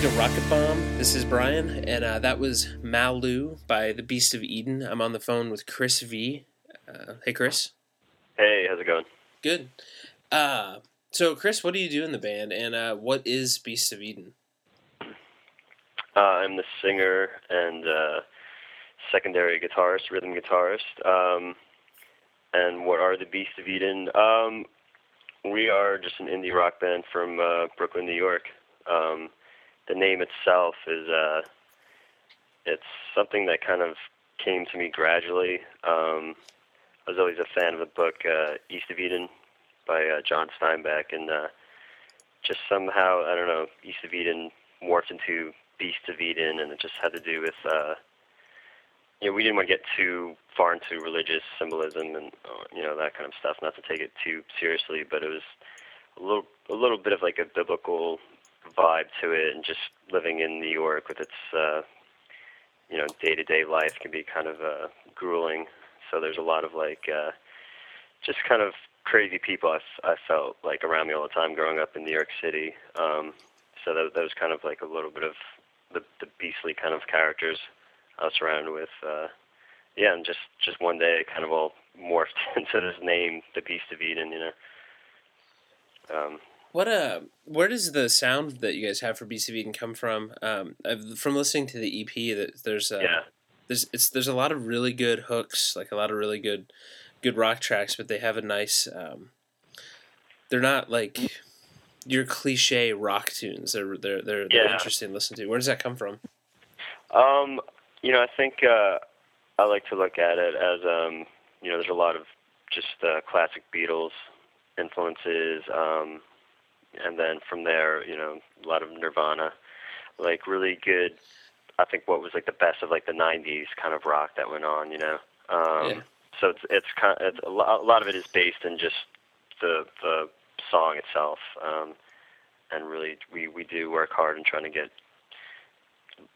Listening to Rocket Bomb. This is Brian, and uh, that was Malu by the Beast of Eden. I'm on the phone with Chris V. Uh, hey, Chris. Hey, how's it going? Good. Uh, so, Chris, what do you do in the band, and uh, what is Beast of Eden? Uh, I'm the singer and uh, secondary guitarist, rhythm guitarist. Um, and what are the Beast of Eden? Um, we are just an indie rock band from uh, Brooklyn, New York. Um, the name itself is uh, it's something that kind of came to me gradually. Um, I was always a fan of the book uh, East of Eden by uh, John Steinbeck, and uh, just somehow I don't know East of Eden morphed into Beast of Eden, and it just had to do with uh, you know we didn't want to get too far into religious symbolism and uh, you know that kind of stuff, not to take it too seriously, but it was a little a little bit of like a biblical vibe to it, and just living in New York with its uh, you know day to day life can be kind of uh, grueling. So there's a lot of like uh, just kind of crazy people I, I felt like around me all the time growing up in New York City. Um, so that, that was kind of like a little bit of the, the beastly kind of characters I was surrounded with. Uh, yeah, and just just one day it kind of all morphed into this name, the Beast of Eden. You know. Um, what uh, where does the sound that you guys have for of come from? Um, I've, from listening to the EP, that there's uh, yeah. there's it's there's a lot of really good hooks, like a lot of really good good rock tracks, but they have a nice. Um, they're not like your cliche rock tunes. They're they're they're, they're Yeah. interesting to listen to. Where does that come from? Um, you know, I think uh, I like to look at it as um, you know, there's a lot of just uh, classic Beatles influences, um, and then from there, you know, a lot of Nirvana, like really good. I think what was like the best of like the '90s kind of rock that went on, you know. Um, Yeah. So it's it's kind it's a lot, a lot of it is based in just the the song itself, um, and really we we do work hard in trying to get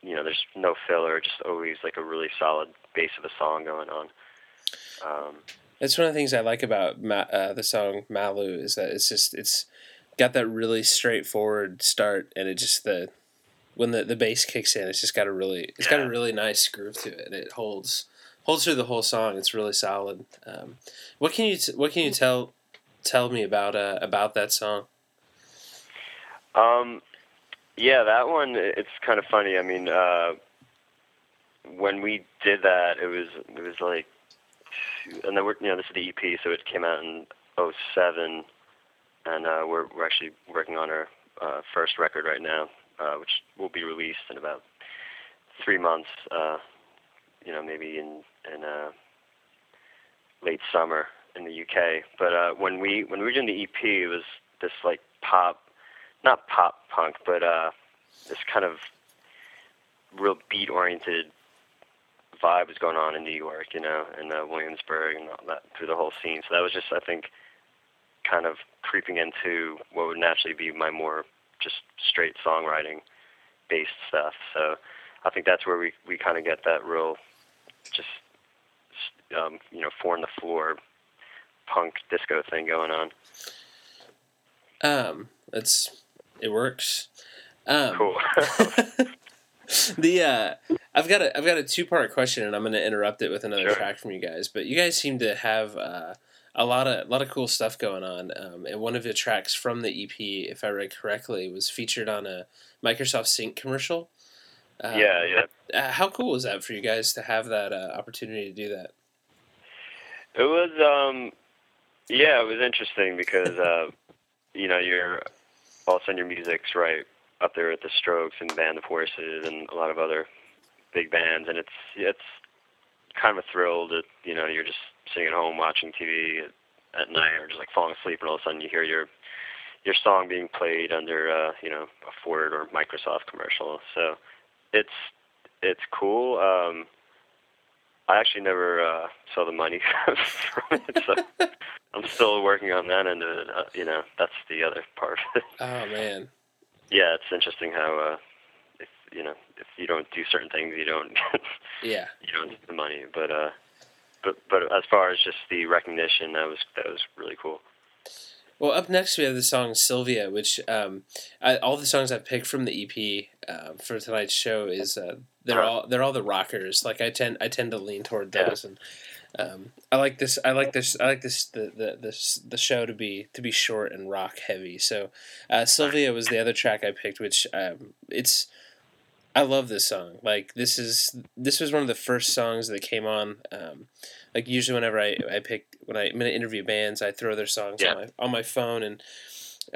you know, there's no filler, just always like a really solid base of a song going on. Um, That's one of the things I like about Ma- uh, the song Malu is that it's just it's got that really straightforward start, and it just the when the the bass kicks in, it's just got a really it's got a really nice groove to it, and it holds holds through the whole song. It's really solid. Um, what can you t- what can you tell tell me about uh, about that song? um, yeah, that one it's kind of funny. I mean, uh, when we did that, it was it was like, and then we're you know this is the EP, so it came out in '07, and uh, we're we're actually working on our uh, first record right now, uh, which will be released in about three months. Uh, you know, maybe in in uh, late summer in the UK. But uh, when we when we were doing the EP, it was this like pop, not pop punk, but uh, this kind of real beat oriented vibe was going on in New York, you know, and uh, Williamsburg and all that through the whole scene. So that was just I think kind of creeping into what would naturally be my more just straight songwriting based stuff. So I think that's where we we kind of get that real just um, you know four on the floor punk disco thing going on. Um, it's it works. Um, Cool. the uh I've got a I've got a two part question and I'm gonna interrupt it with another Sure. track from you guys. But you guys seem to have uh, a lot of a lot of cool stuff going on. Um, and one of the tracks from the EP, if I read correctly, was featured on a Microsoft Sync commercial. Uh, yeah, yeah. uh, how cool was that for you guys to have that uh, opportunity to do that? It was um yeah, it was interesting because uh you know, you're all of a sudden your music's right up there with the Strokes and Band of Horses and a lot of other big bands and it's it's kind of a thrill to you know, you're just sitting at home watching TV at, at night or just like falling asleep and all of a sudden you hear your your song being played under uh, you know, a Ford or Microsoft commercial. So it's it's cool. Um I actually never uh, saw the money from it, so I'm still working on that end of it. Uh, you know, that's the other part. of it. Oh man, yeah, it's interesting how uh, if you know if you don't do certain things, you don't yeah. you don't get the money. But uh, but but as far as just the recognition, that was that was really cool. Well, up next we have the song Sylvia, which um, I, all the songs I picked from the EP uh, for tonight's show is uh, they're all they're all the rockers. Like I tend I tend to lean toward those, and um, I like this. I like this. I like this the, the the the show to be to be short and rock heavy. So uh, Sylvia was the other track I picked, which um, it's. I love this song. Like this is this was one of the first songs that came on. Um, like usually whenever I I pick when I, am gonna interview bands, I throw their songs Yeah. on my on my phone, and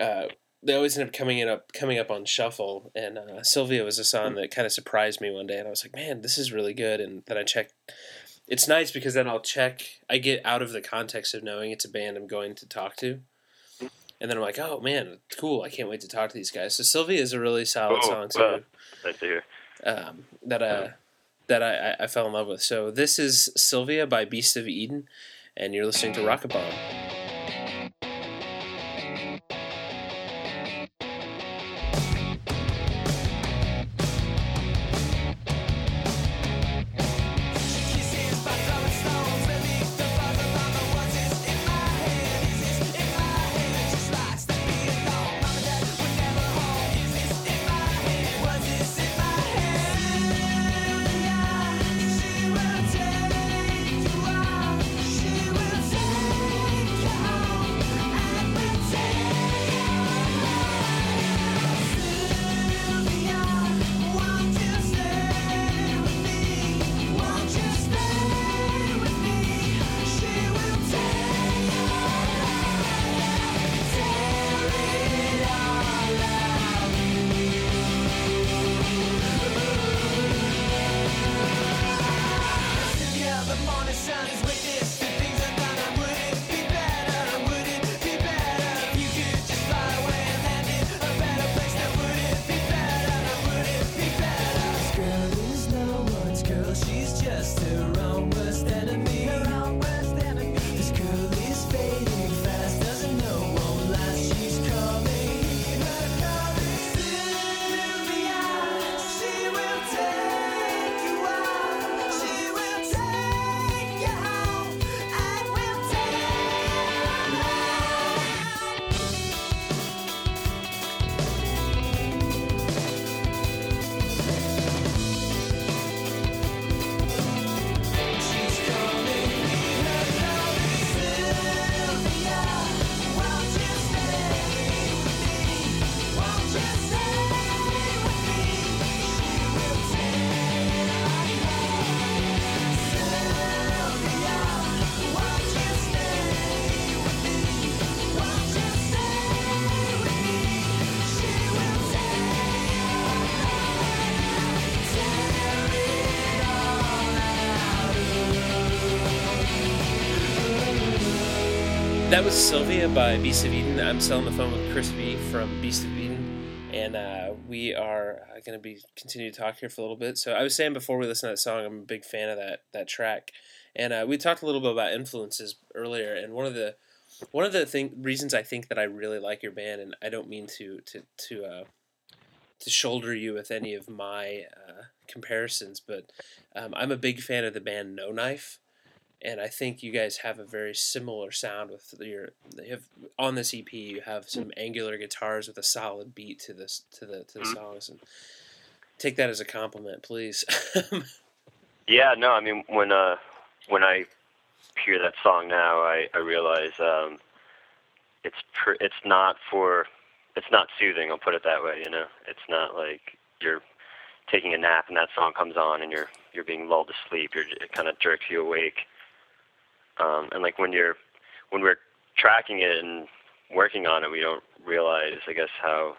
uh, they always end up coming in up coming up on shuffle. And uh, Sylvia was a song that kind of surprised me one day, and I was like, man, this is really good. And then I checked. It's nice because then I'll check. I get out of the context of knowing it's a band I'm going to talk to. And then I'm like, oh man, cool! I can't wait to talk to these guys. So Sylvia is a really solid Oh, song too wow. Nice to hear. um, that uh, that I, I- I fell in love with. So this is Sylvia by Beast of Eden, and you're listening to Rocket Bomb. That was Sylvia by Beast of Eden. I'm selling the phone with Chris V from Beast of Eden, and uh, we are going to be continue to talk here for a little bit. So I was saying before we listen to that song, I'm a big fan of that that track, and uh, we talked a little bit about influences earlier. And one of the one of the thing reasons I think that I really like your band, and I don't mean to to to uh, to shoulder you with any of my uh, comparisons, but um, I'm a big fan of the band No Knife and I think you guys have a very similar sound with your. They have on this EP. You have some angular guitars with a solid beat to this to the to the Mhm. songs, and take that as a compliment, please. Yeah, no, I mean when uh when I hear that song now, I I realize um it's pr- it's not for it's not soothing. I'll put it that way. You know, it's not like you're taking a nap and that song comes on and you're you're being lulled to sleep. You're, it kind of jerks you awake. Um, and like when you're when we're tracking it and working on it, we don't realize, I guess, how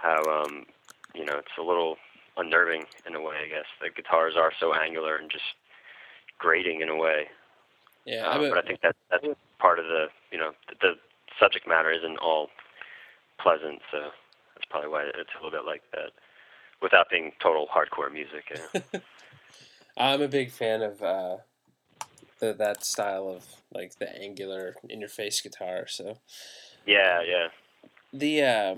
how um you know it's a little unnerving in a way. I guess the guitars are so angular and just grating in a way. yeah, Um, I'm a, but I think that that's part of the you know the, the subject matter isn't all pleasant, so that's probably why it's a little bit like that, without being total hardcore music. Yeah. I'm a big fan of uh, the, that style of like the angular in your face guitar. So yeah, yeah. the uh,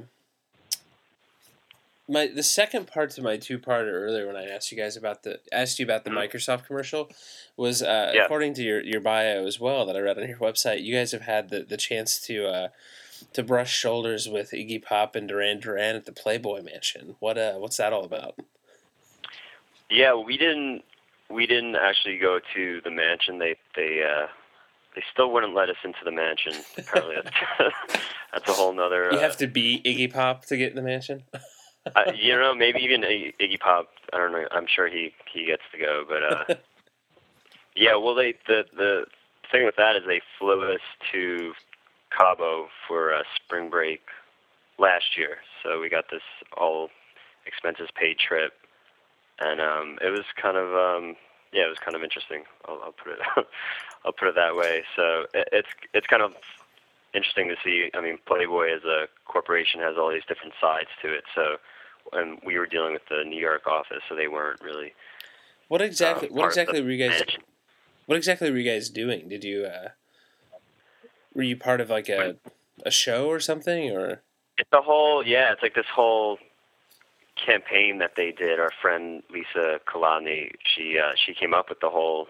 my the second part to my two parter earlier when I asked you guys about the asked you about the Mhm. Microsoft commercial was uh, Yeah. according to your, your bio as well that I read on your website. You guys have had the, the chance to uh, to brush shoulders with Iggy Pop and Duran Duran at the Playboy Mansion. What uh what's that all about? Yeah, we didn't we didn't actually go to the mansion. They they uh, they still wouldn't let us into the mansion. Apparently, that's, that's a whole nother. You uh, have to be Iggy Pop to get in the mansion. I, you know, maybe even Iggy, Iggy Pop. I don't know. I'm sure he he gets to go, but uh, yeah. Well, they the the thing with that is they flew us to Cabo for a spring break last year, so we got this all expenses paid trip, and um, it was kind of um, yeah, it was kind of interesting. I'll, I'll put it I'll put it that way. So it, it's it's kind of interesting to see. I mean, Playboy as a corporation has all these different sides to it. So, and we were dealing with the New York office, so they weren't really. What exactly um, what exactly were you guys management. what exactly were you guys doing? Did you uh were you part of like a a show or something or It's a whole yeah. It's like this whole campaign that they did. Our friend Lisa Kalani, she uh, she came up with the whole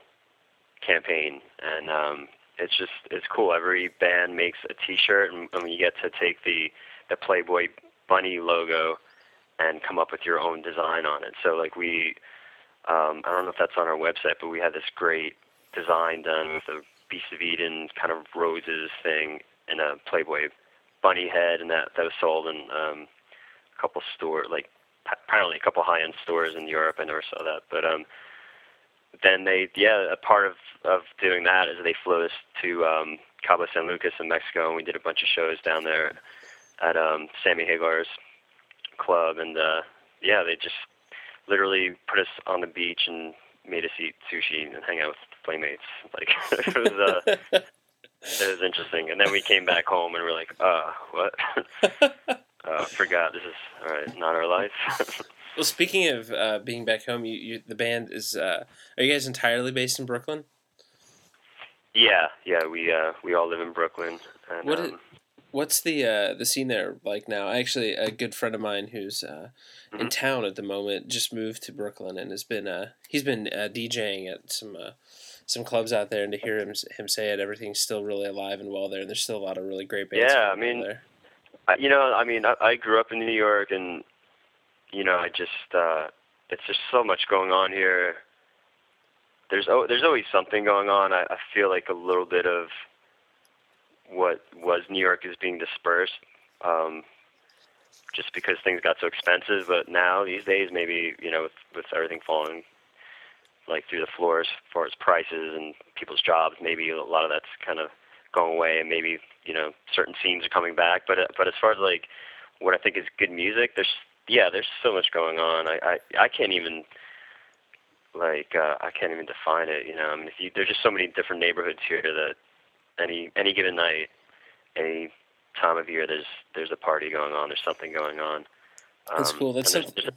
campaign, and um, it's just it's cool. Every band makes a T-shirt, and, and you get to take the the Playboy bunny logo and come up with your own design on it. So like we, um, I don't know if that's on our website, but we had this great design done with a Beast of Eden kind of roses thing and a Playboy bunny head, and that that was sold in um, a couple store like apparently a couple high end stores in Europe. I never saw that, but um, then they yeah a part of of doing that is they flew us to um, Cabo San Lucas in Mexico, and we did a bunch of shows down there at um, Sammy Hagar's club, and uh, yeah, they just literally put us on the beach and made us eat sushi and hang out with playmates. Like it was uh, it was interesting. And then we came back home and we're like, uh, what? uh, forgot this is all right, not our life. Well, speaking of uh, being back home, you, you the band is uh, are you guys entirely based in Brooklyn? yeah, yeah, we uh, we all live in Brooklyn. And, What um, What's the uh, the scene there like now? Actually, a good friend of mine who's uh, in Mhm. town at the moment just moved to Brooklyn and has been uh, he's been uh, DJing at some uh, some clubs out there, and to hear him him say it, everything's still really alive and well there, and there's still a lot of really great bands. Yeah, I mean, there. You know, I mean, I, I grew up in New York, and you know, I just uh, it's just so much going on here. There's oh, there's always something going on. I, I feel like a little bit of what was New York is being dispersed, um, just because things got so expensive. But now these days, maybe you know, with, with everything falling like through the floor as far as prices and people's jobs, maybe a lot of that's kind of going away, and maybe you know certain scenes are coming back. But uh, but as far as like what I think is good music, there's yeah, there's so much going on. I I, I can't even like uh, I can't even define it. You know, I mean, if you there's just so many different neighborhoods here that any any given night, any time of year, there's there's a party going on. There's something going on. That's Um, cool. That's and there's- something.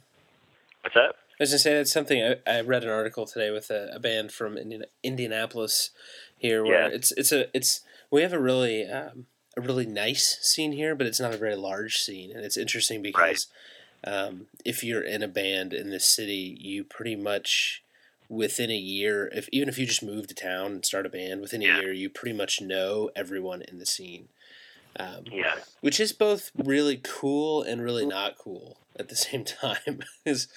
What's that? I was gonna say that's something I, I read an article today with a, a band from Indian, Indianapolis here where Yeah. it's it's a it's we have a really um, a really nice scene here, but it's not a very large scene, and it's interesting because um, if you're in a band in this city, you pretty much within a year, if even if you just move to town and start a band, within a Yeah. year you pretty much know everyone in the scene. Um, Yeah. which is both really cool and really not cool at the same time. Is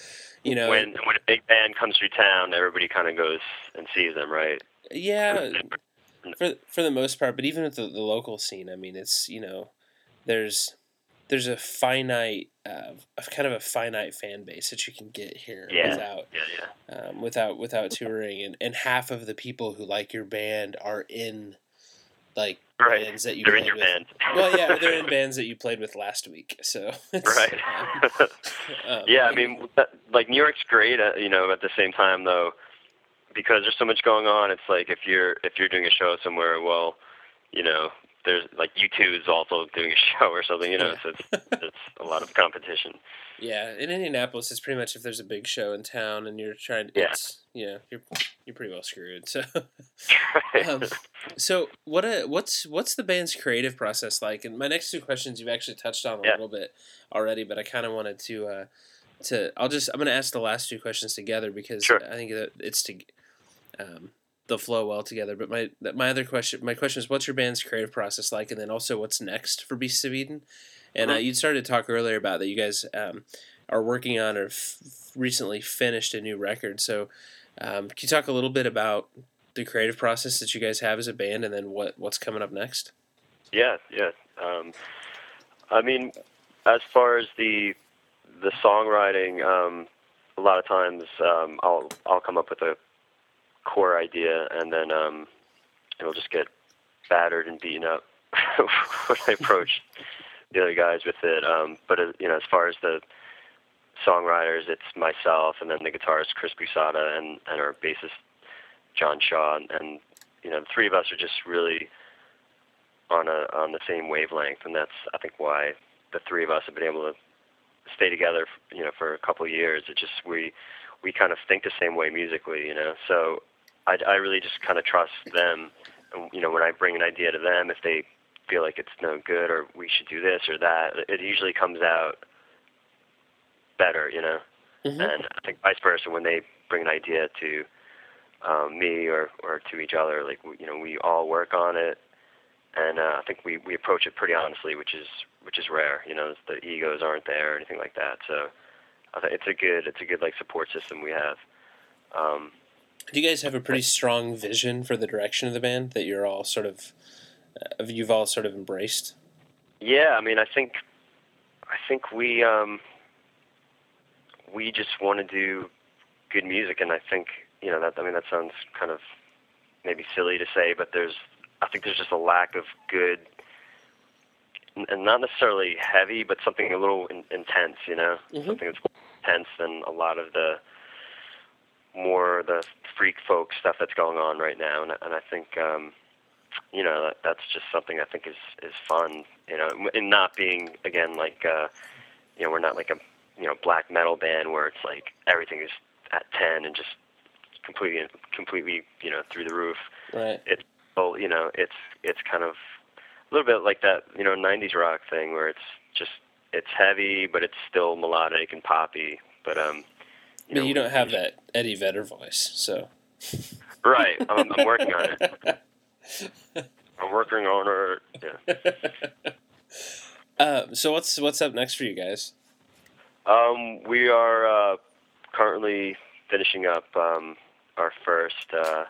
you know when when a big band comes through town, everybody kind of goes and sees them, right? Yeah, for for the most part, but even with the, the local scene, I mean, it's you know, there's there's a finite, uh, kind of a finite fan base that you can get here Yeah. without Yeah, yeah. um, without without touring, and and half of the people who like your band are in like Right. bands that you They're in played your with. band. Well, yeah, they're in bands that you played with last week, so it's, right. um, um, yeah, I mean, that- like New York's great, uh, you know. At the same time, though, because there's so much going on, it's like if you're if you're doing a show somewhere, well, you know, there's like U2 is also doing a show or something, you know. So it's it's a lot of competition. Yeah, in Indianapolis, it's pretty much if there's a big show in town and you're trying, to, Yeah. know you're you're pretty well screwed. So, um, so what a what's what's the band's creative process like? And my next two questions you've actually touched on a Yeah. little bit already, but I kind of wanted to uh, to I'll just I'm gonna ask the last two questions together because Sure. I think that it's to um, they'll flow well together. But my my other question my question is what's your band's creative process like, and then also what's next for Beasts of Eden? And uh, Mhm. you started to talk earlier about that you guys um, are working on or f- recently finished a new record. So um, can you talk a little bit about the creative process that you guys have as a band, and then what what's coming up next? Yeah, yeah. Um, I mean, as far as the the songwriting, um, a lot of times um, I'll I'll come up with a core idea, and then um, it'll just get battered and beaten up when I approach the other guys with it. Um, but uh, you know, as far as the songwriters, it's myself, and then the guitarist Chris Busada, and and our bassist John Shaw, and, and you know, the three of us are just really on a on the same wavelength, and that's I think why the three of us have been able to stay together, you know, for a couple of years. It just we we kind of think the same way musically, you know. So I I really just kind of trust them, and you know, when I bring an idea to them, if they feel like it's no good or we should do this or that, it usually comes out better, you know. Mhm. And I think vice versa when they bring an idea to um, me or or to each other, like you know, we all work on it and uh, I think we we approach it pretty honestly, which is which is rare. You know, the egos aren't there or anything like that. So I think it's a good it's a good like support system we have. Um, Do you guys have a pretty strong vision for the direction of the band that you're all sort of uh, you've all sort of embraced? yeah, I mean, I think I think we um, we just want to do good music, and I think you know that I mean that sounds kind of maybe silly to say, but there's I think there's just a lack of good and not necessarily heavy, but something a little in, intense, you know, Mhm. something that's more intense than a lot of the more the freak folk stuff that's going on right now. And, and I think, um, you know, that, that's just something I think is is fun, you know, and not being again like, uh, you know, we're not like a you know black metal band where it's like everything is at ten and just completely completely you know through the roof Right. well, you know, it's it's kind of a little bit like that, you know, '90s rock thing where it's just it's heavy, but it's still melodic and poppy. But um, but know, you don't have that Eddie Vedder voice, so. Right, I'm, I'm working on it. I'm working on it. Yeah. uh, so what's what's up next for you guys? Um, we are uh, currently finishing up um, our first uh,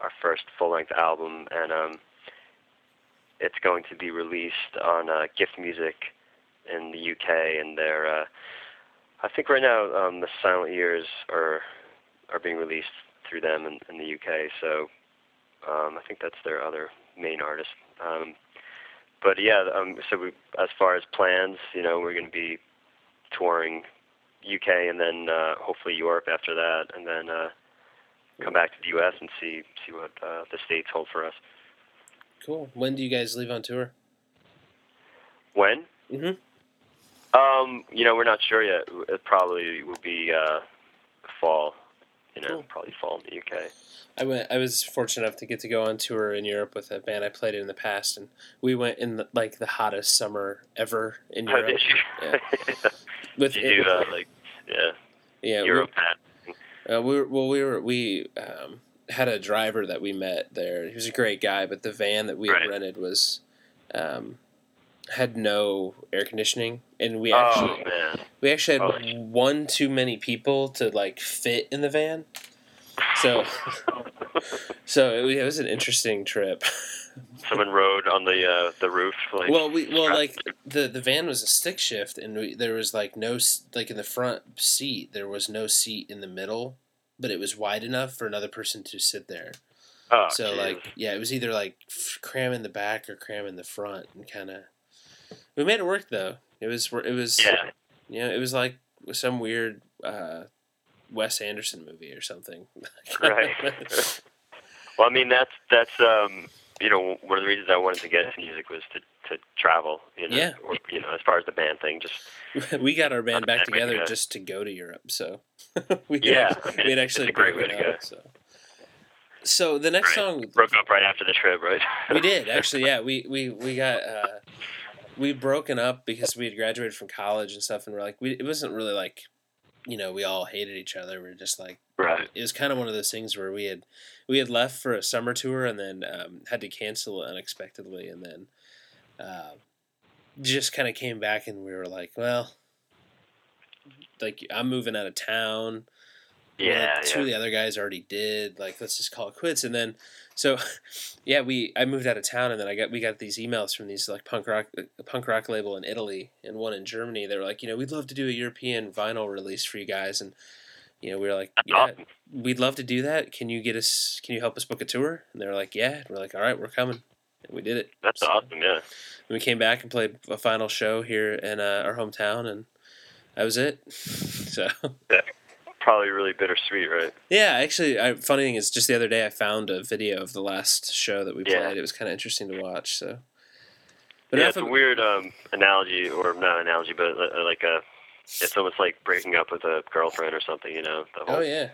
our first full length album, and um, it's going to be released on uh, Gift Music in the UK, and they're uh, I think right now um, the Silent Years are are being released through them in, in the UK. So um, I think that's their other main artist. Um, but yeah, um, so we, as far as plans, you know, we're going to be touring UK and then uh, hopefully Europe after that, and then uh, come back to the US and see see what uh, the states hold for us. Cool. When do you guys leave on tour? When? Mhm. Um, you know, we're not sure yet. It probably will be uh, fall. You know, Cool. probably fall in the UK. I went. I was fortunate enough to get to go on tour in Europe with a band I played in the past, and we went in the, like the hottest summer ever in Europe. did you? Yeah. With you do uh, like yeah, yeah, Europe hat? Uh, we were, well, we were we um, had a driver that we met there. He was a great guy, but the van that we had Right. rented was um, had no air conditioning, and we Oh actually man. we actually had Oh. one too many people to like fit in the van. So so it, it was an interesting trip. Someone rode on the uh, the roof. Like, well, we well like the the van was a stick shift, and we, there was like no like in the front seat there was no seat in the middle, but it was wide enough for another person to sit there. Oh, so geez. like yeah, it was either like f- cram in the back or cram in the front, and kind of. We made it work though. It was it was yeah, you know it was like some weird uh, Wes Anderson movie or something. right. well, I mean that's that's um you know one of the reasons I wanted to get into music was to to travel. You know, Yeah. or, you know, as far as the band thing, just we got our band back to together go. just to go to Europe. So we Yeah, had, I mean, we had actually a great way to up, So. so the next Right. song broke up right after the trip, right? we did actually. Yeah, we we we got uh, we'd broken up because we had graduated from college and stuff, and we're like, we, it wasn't really like, you know, we all hated each other. We are just like, Right. it was kind of one of those things where we had we had left for a summer tour and then um, had to cancel it unexpectedly, and then uh, just kind of came back, and we were like, well, like I'm moving out of town. Yeah. two yeah. of the other guys already did. Like, let's just call it quits. And then, so, yeah, we I moved out of town, and then I got we got these emails from these like punk rock a punk rock label in Italy and one in Germany. They were like, you know, we'd love to do a European vinyl release for you guys, and you know, we were like, yeah, we'd love to do that. Can you get us? Can you help us book a tour? And they were like, yeah. And we're like, all right, we're coming. And we did it. That's So- awesome. Yeah. we came back and played a final show here in uh, our hometown, and that was it. so Probably really bittersweet, right? yeah, actually, I, funny thing is, just the other day I found a video of the last show that we Yeah. played. It was kind of interesting to watch. So, yeah, it's a weird um, analogy, or not analogy, but uh, like a. It's almost like breaking up with a girlfriend or something, you know. The whole Oh yeah,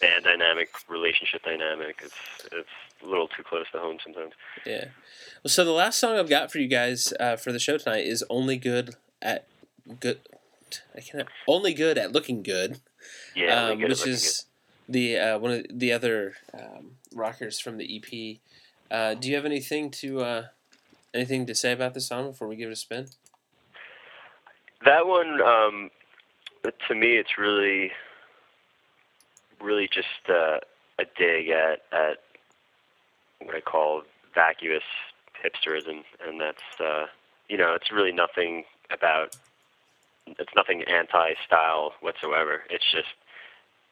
band dynamic, relationship dynamic. It's it's a little too close to home sometimes. yeah. Well, so the last song I've got for you guys uh, for the show tonight is "Only Good at Good." I can't. Only good at looking good. Yeah, um, we get it which is the uh, one of the other um, rockers from the EP. Uh, do you have anything to uh, anything to say about this song before we give it a spin? that one. Um, to me, it's really, really just uh, a dig at at what I call vacuous hipsterism, and that's uh, you know, it's really nothing about. It's nothing anti-style whatsoever. It's just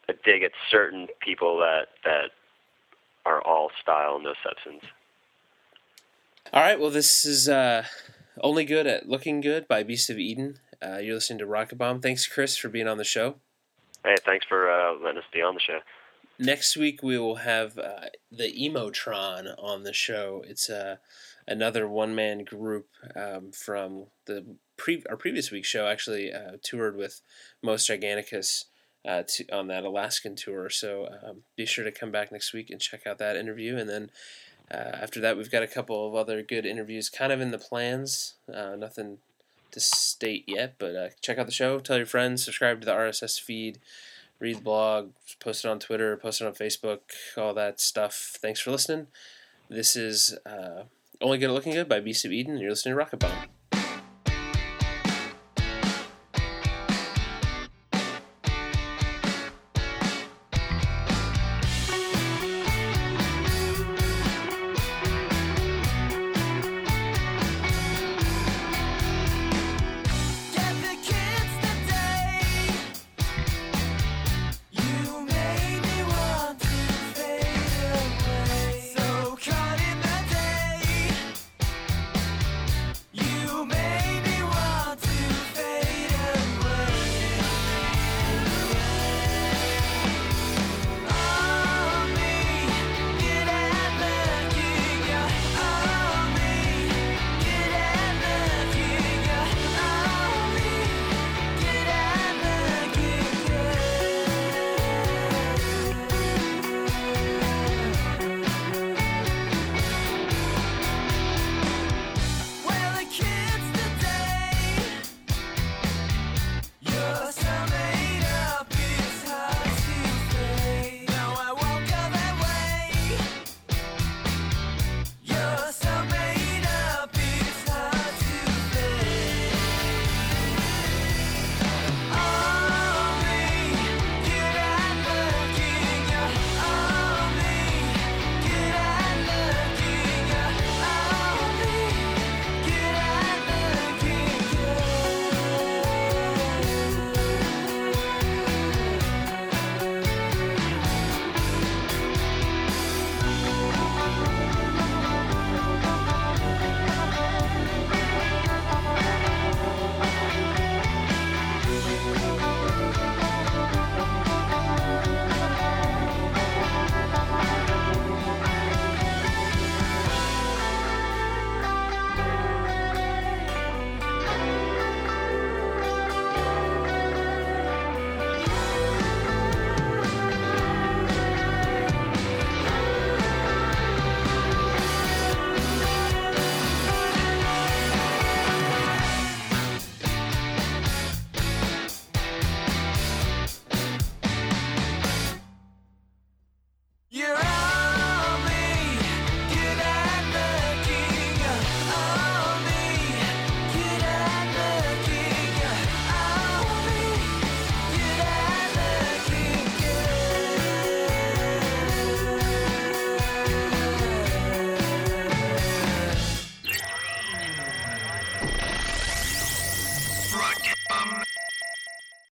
a dig at certain people that that are all style, and no substance. All right. Well, this is uh, only good at looking good by Beast of Eden. Uh, you're listening to Rocket Bomb. Thanks, Chris, for being on the show. Hey, thanks for uh, letting us be on the show. Next week we will have uh, the Emotron on the show. It's uh, another one man group um, from the pre- our previous week's show. Actually, uh, toured with Most Giganticus uh, to, on that Alaskan tour. So um, be sure to come back next week and check out that interview. And then uh, after that, we've got a couple of other good interviews, kind of in the plans. Uh, nothing to state yet, but uh, check out the show. Tell your friends. Subscribe to the RSS feed read the blog, post it on Twitter, post it on Facebook, all that stuff. Thanks for listening. This is uh, Only Good at Looking Good by Beast of Eden, and you're listening to Rocket Bomb.